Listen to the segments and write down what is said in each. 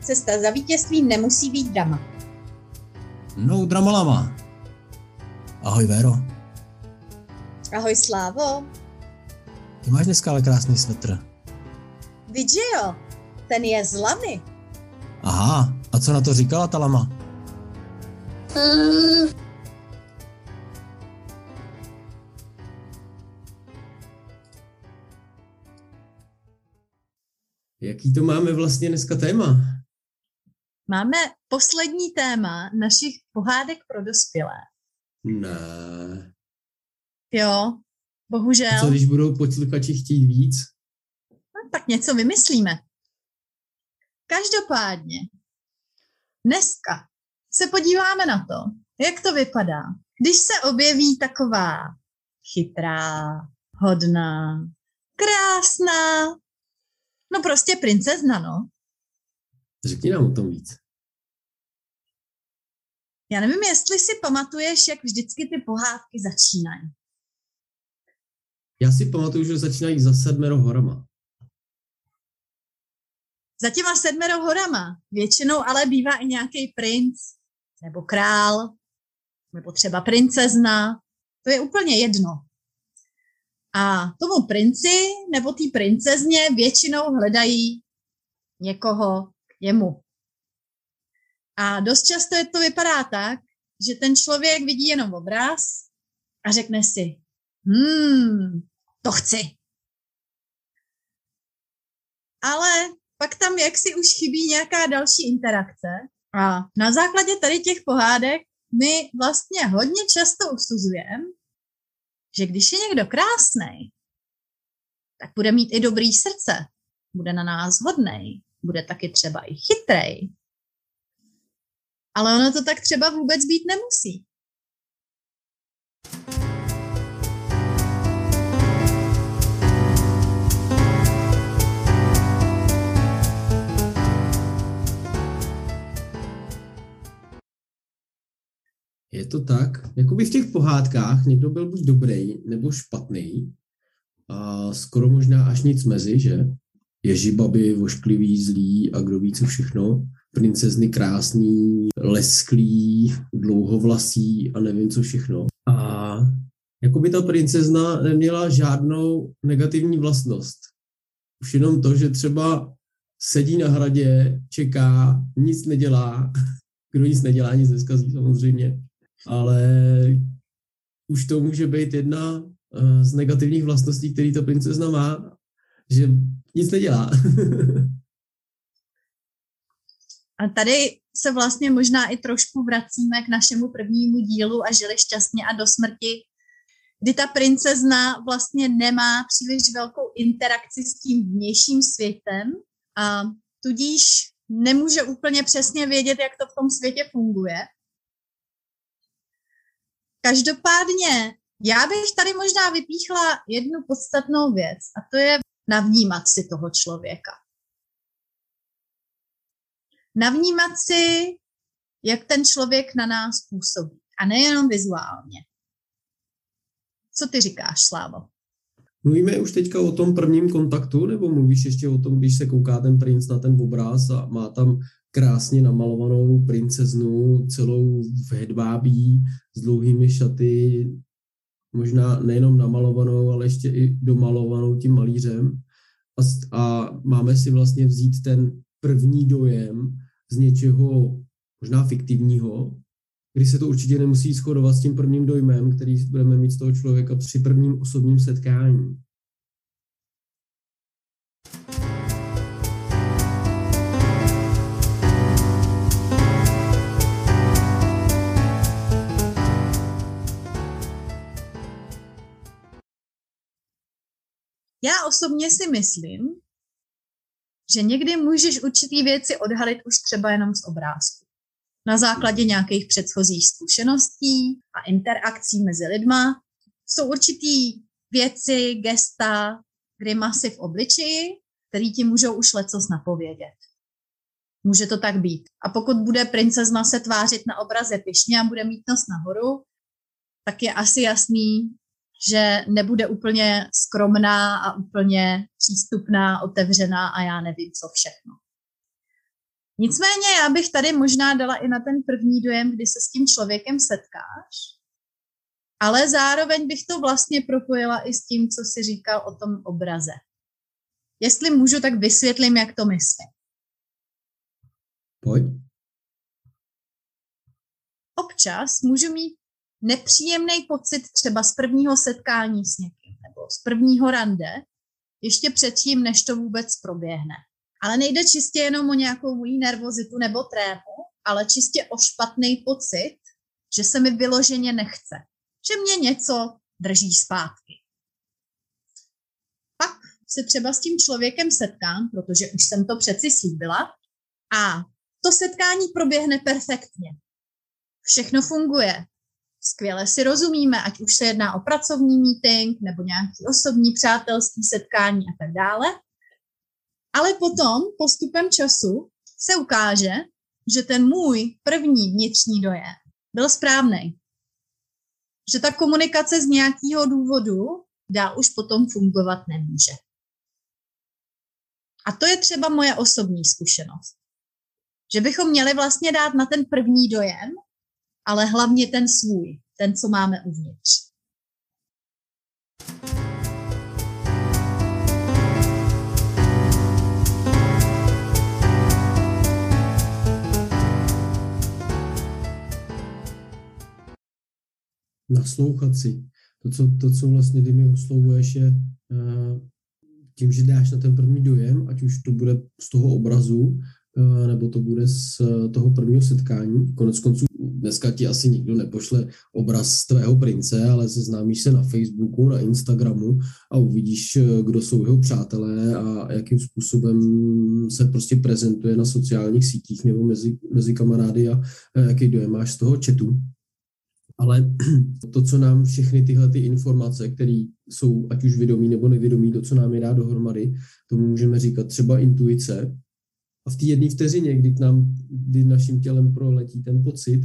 cesta za vítězstvím nemusí být drama. No dramalama. Ahoj Véro. Ahoj Slávo. Ty máš dneska ale krásný svetr. Vidíš jo, ten je z lamy. Aha, a co na to říkala ta lama? Mm. Jaký to máme vlastně dneska téma? Máme poslední téma našich pohádek pro dospělé. Ne. Jo, bohužel. A co když budou posluchači chtít víc? No, tak něco vymyslíme. Každopádně, dneska se podíváme na to, jak to vypadá, když se objeví taková chytrá, hodná, krásná, no prostě princezna, no. Řekni nám o tom víc. Já nevím, jestli si pamatuješ, jak vždycky ty pohádky začínají. Já si pamatuju, že začínají za sedmero horama. Za těma sedmero horama většinou ale bývá i nějaký princ, nebo král, nebo třeba princezna. To je úplně jedno. A tomu princi nebo té princezně většinou hledají někoho k němu. A dost často je to vypadá tak, že ten člověk vidí jenom obraz a řekne si, hmm, to chci. Ale pak tam jaksi už chybí nějaká další interakce a na základě tady těch pohádek my vlastně hodně často usuzujeme, že když je někdo krásný, tak bude mít i dobrý srdce, bude na nás hodnej, bude taky třeba i chytrej. Ale ono to tak třeba vůbec být nemusí. Je to tak. Jakoby v těch pohádkách někdo byl buď dobrý nebo špatný. A skoro možná až nic mezi, že? Ježibaby, vošklivý, zlý a kdo ví co všechno. Princezny krásný, lesklý, dlouhovlasý a nevím co všechno. A jakoby ta princezna neměla žádnou negativní vlastnost. Už jenom to, že třeba sedí na hradě, čeká, nic nedělá. Kdo nic nedělá, nic neskazí samozřejmě ale už to může být jedna eh, z negativních vlastností, který ta princezna má, že nic nedělá. A tady se vlastně možná i trošku vracíme k našemu prvnímu dílu a žili šťastně a do smrti, kdy ta princezna vlastně nemá příliš velkou interakci s tím vnějším světem a tudíž nemůže úplně přesně vědět, jak to v tom světě funguje. Každopádně, já bych tady možná vypíchla jednu podstatnou věc a to je navnímat si toho člověka. Navnímat si, jak ten člověk na nás působí. A nejenom vizuálně. Co ty říkáš, Slávo? Mluvíme už teďka o tom prvním kontaktu, nebo mluvíš ještě o tom, když se kouká ten princ na ten obraz a má tam krásně namalovanou princeznu, celou v hedvábí, s dlouhými šaty, možná nejenom namalovanou, ale ještě i domalovanou tím malířem. A, a máme si vlastně vzít ten první dojem z něčeho možná fiktivního, kdy se to určitě nemusí shodovat s tím prvním dojmem, který budeme mít z toho člověka při prvním osobním setkání. Já osobně si myslím, že někdy můžeš určitý věci odhalit už třeba jenom z obrázku. Na základě nějakých předchozích zkušeností a interakcí mezi lidma jsou určitý věci, gesta, grimasy v obličeji, který ti můžou už lecos napovědět. Může to tak být. A pokud bude princezna se tvářit na obraze pišně a bude mít nos nahoru, tak je asi jasný, že nebude úplně skromná a úplně přístupná, otevřená a já nevím co všechno. Nicméně já bych tady možná dala i na ten první dojem, kdy se s tím člověkem setkáš, ale zároveň bych to vlastně propojila i s tím, co si říkal o tom obraze. Jestli můžu, tak vysvětlím, jak to myslím. Pojď. Občas můžu mít nepříjemný pocit třeba z prvního setkání s někým nebo z prvního rande, ještě předtím, než to vůbec proběhne. Ale nejde čistě jenom o nějakou mojí nervozitu nebo trému, ale čistě o špatný pocit, že se mi vyloženě nechce, že mě něco drží zpátky. Pak se třeba s tím člověkem setkám, protože už jsem to přeci slíbila, a to setkání proběhne perfektně. Všechno funguje. Skvěle si rozumíme, ať už se jedná o pracovní meeting nebo nějaký osobní přátelský setkání a tak dále. Ale potom, postupem času, se ukáže, že ten můj první vnitřní dojem byl správný. Že ta komunikace z nějakého důvodu dál už potom fungovat nemůže. A to je třeba moje osobní zkušenost. Že bychom měli vlastně dát na ten první dojem, ale hlavně ten svůj, ten, co máme uvnitř. naslouchat si. To, co, to, co vlastně ty mi oslovuješ, je uh, tím, že dáš na ten první dojem, ať už to bude z toho obrazu, uh, nebo to bude z toho prvního setkání. Konec konců dneska ti asi nikdo nepošle obraz tvého prince, ale seznámíš se na Facebooku, na Instagramu a uvidíš, kdo jsou jeho přátelé a jakým způsobem se prostě prezentuje na sociálních sítích nebo mezi, mezi kamarády a jaký dojem máš z toho chatu ale to, co nám všechny tyhle ty informace, které jsou ať už vědomí nebo nevědomí, to, co nám je dá dohromady, tomu můžeme říkat třeba intuice. A v té jedné vteřině, kdy, k nám, kdy naším tělem proletí ten pocit,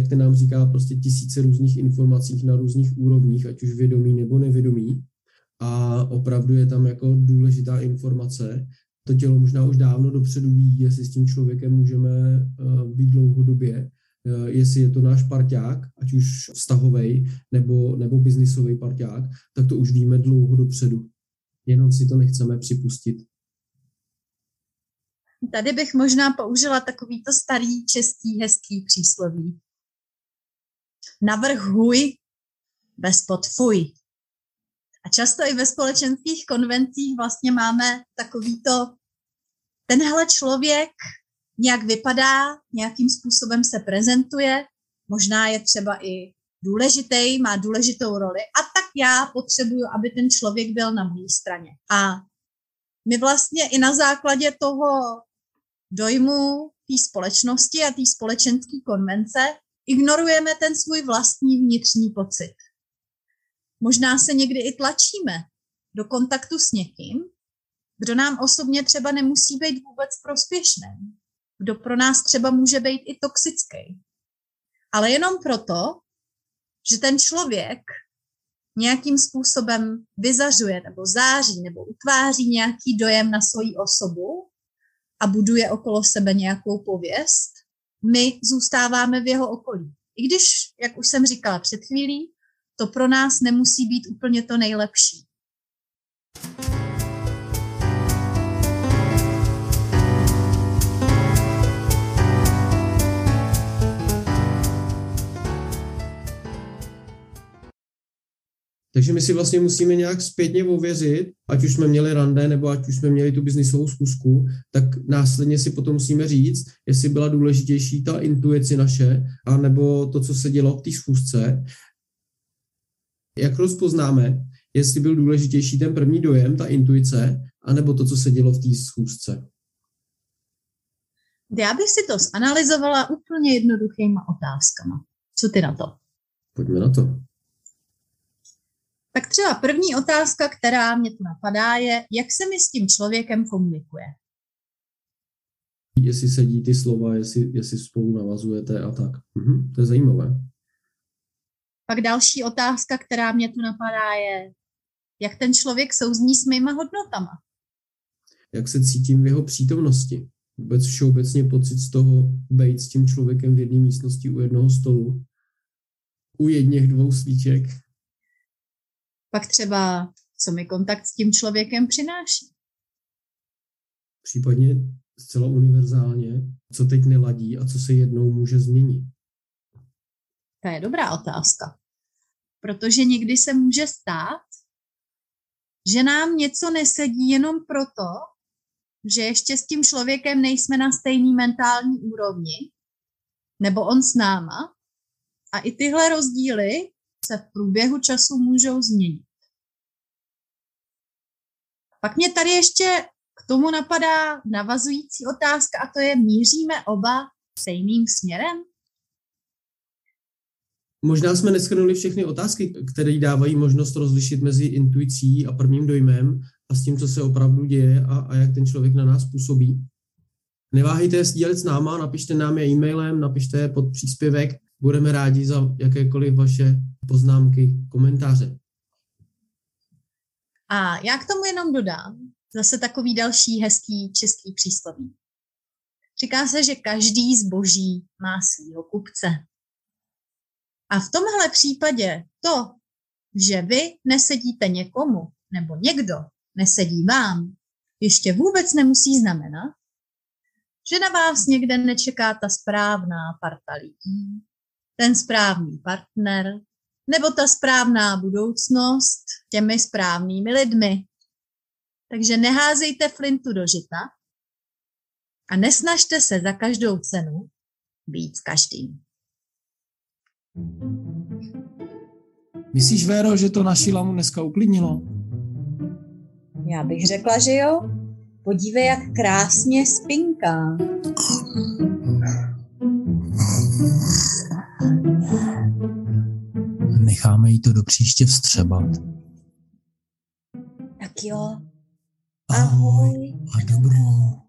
tak ten nám říká prostě tisíce různých informací na různých úrovních, ať už vědomí nebo nevědomí. A opravdu je tam jako důležitá informace. To tělo možná už dávno dopředu ví, jestli s tím člověkem můžeme uh, být dlouhodobě Eh, jestli je to náš parťák, ať už vztahový nebo, nebo biznisový parťák, tak to už víme dlouho dopředu. Jenom si to nechceme připustit. Tady bych možná použila takovýto starý český hezký přísloví. Navrh huj, bez fuj. A často i ve společenských konvencích vlastně máme takovýto tenhle člověk nějak vypadá, nějakým způsobem se prezentuje, možná je třeba i důležitý, má důležitou roli a tak já potřebuju, aby ten člověk byl na mé straně. A my vlastně i na základě toho dojmu té společnosti a té společenské konvence ignorujeme ten svůj vlastní vnitřní pocit. Možná se někdy i tlačíme do kontaktu s někým, kdo nám osobně třeba nemusí být vůbec prospěšný kdo pro nás třeba může být i toxický. Ale jenom proto, že ten člověk nějakým způsobem vyzařuje nebo září nebo utváří nějaký dojem na svoji osobu a buduje okolo sebe nějakou pověst, my zůstáváme v jeho okolí. I když, jak už jsem říkala před chvílí, to pro nás nemusí být úplně to nejlepší. Takže my si vlastně musíme nějak zpětně ověřit, ať už jsme měli rande, nebo ať už jsme měli tu biznisovou zkusku, tak následně si potom musíme říct, jestli byla důležitější ta intuice naše, anebo to, co se dělo v té schůzce. Jak rozpoznáme, jestli byl důležitější ten první dojem, ta intuice, anebo to, co se dělo v té schůzce? Já bych si to zanalizovala úplně jednoduchýma otázkama. Co ty na to? Pojďme na to. Tak třeba první otázka, která mě tu napadá, je, jak se mi s tím člověkem komunikuje. Jestli sedí ty slova, jestli, jestli spolu navazujete a tak. Mhm, to je zajímavé. Pak další otázka, která mě tu napadá, je, jak ten člověk souzní s mýma hodnotama. Jak se cítím v jeho přítomnosti. vůbec všeobecně pocit z toho být s tím člověkem v jedné místnosti u jednoho stolu, u jedněch dvou svíček. Pak třeba, co mi kontakt s tím člověkem přináší. Případně zcela univerzálně, co teď neladí a co se jednou může změnit. To je dobrá otázka. Protože někdy se může stát, že nám něco nesedí jenom proto, že ještě s tím člověkem nejsme na stejný mentální úrovni, nebo on s náma. A i tyhle rozdíly se v průběhu času můžou změnit. Pak mě tady ještě k tomu napadá navazující otázka a to je, míříme oba stejným směrem? Možná jsme neschrnuli všechny otázky, které dávají možnost rozlišit mezi intuicí a prvním dojmem a s tím, co se opravdu děje a, a jak ten člověk na nás působí. Neváhejte sdílet s náma, napište nám je e-mailem, napište pod příspěvek. Budeme rádi za jakékoliv vaše poznámky, komentáře. A já k tomu jenom dodám zase takový další hezký český přísloví. Říká se, že každý zboží má svýho kupce. A v tomhle případě to, že vy nesedíte někomu, nebo někdo nesedí vám, ještě vůbec nemusí znamenat, že na vás někde nečeká ta správná parta lidí, ten správný partner, nebo ta správná budoucnost těmi správnými lidmi. Takže neházejte flintu do žita a nesnažte se za každou cenu být s každým. Myslíš, Véro, že to naši lamu dneska uklidnilo? Já bych řekla, že jo. Podívej, jak krásně spinká. Necháme jí to do příště vstřebat. Tak jo. Ahoj a dobrou.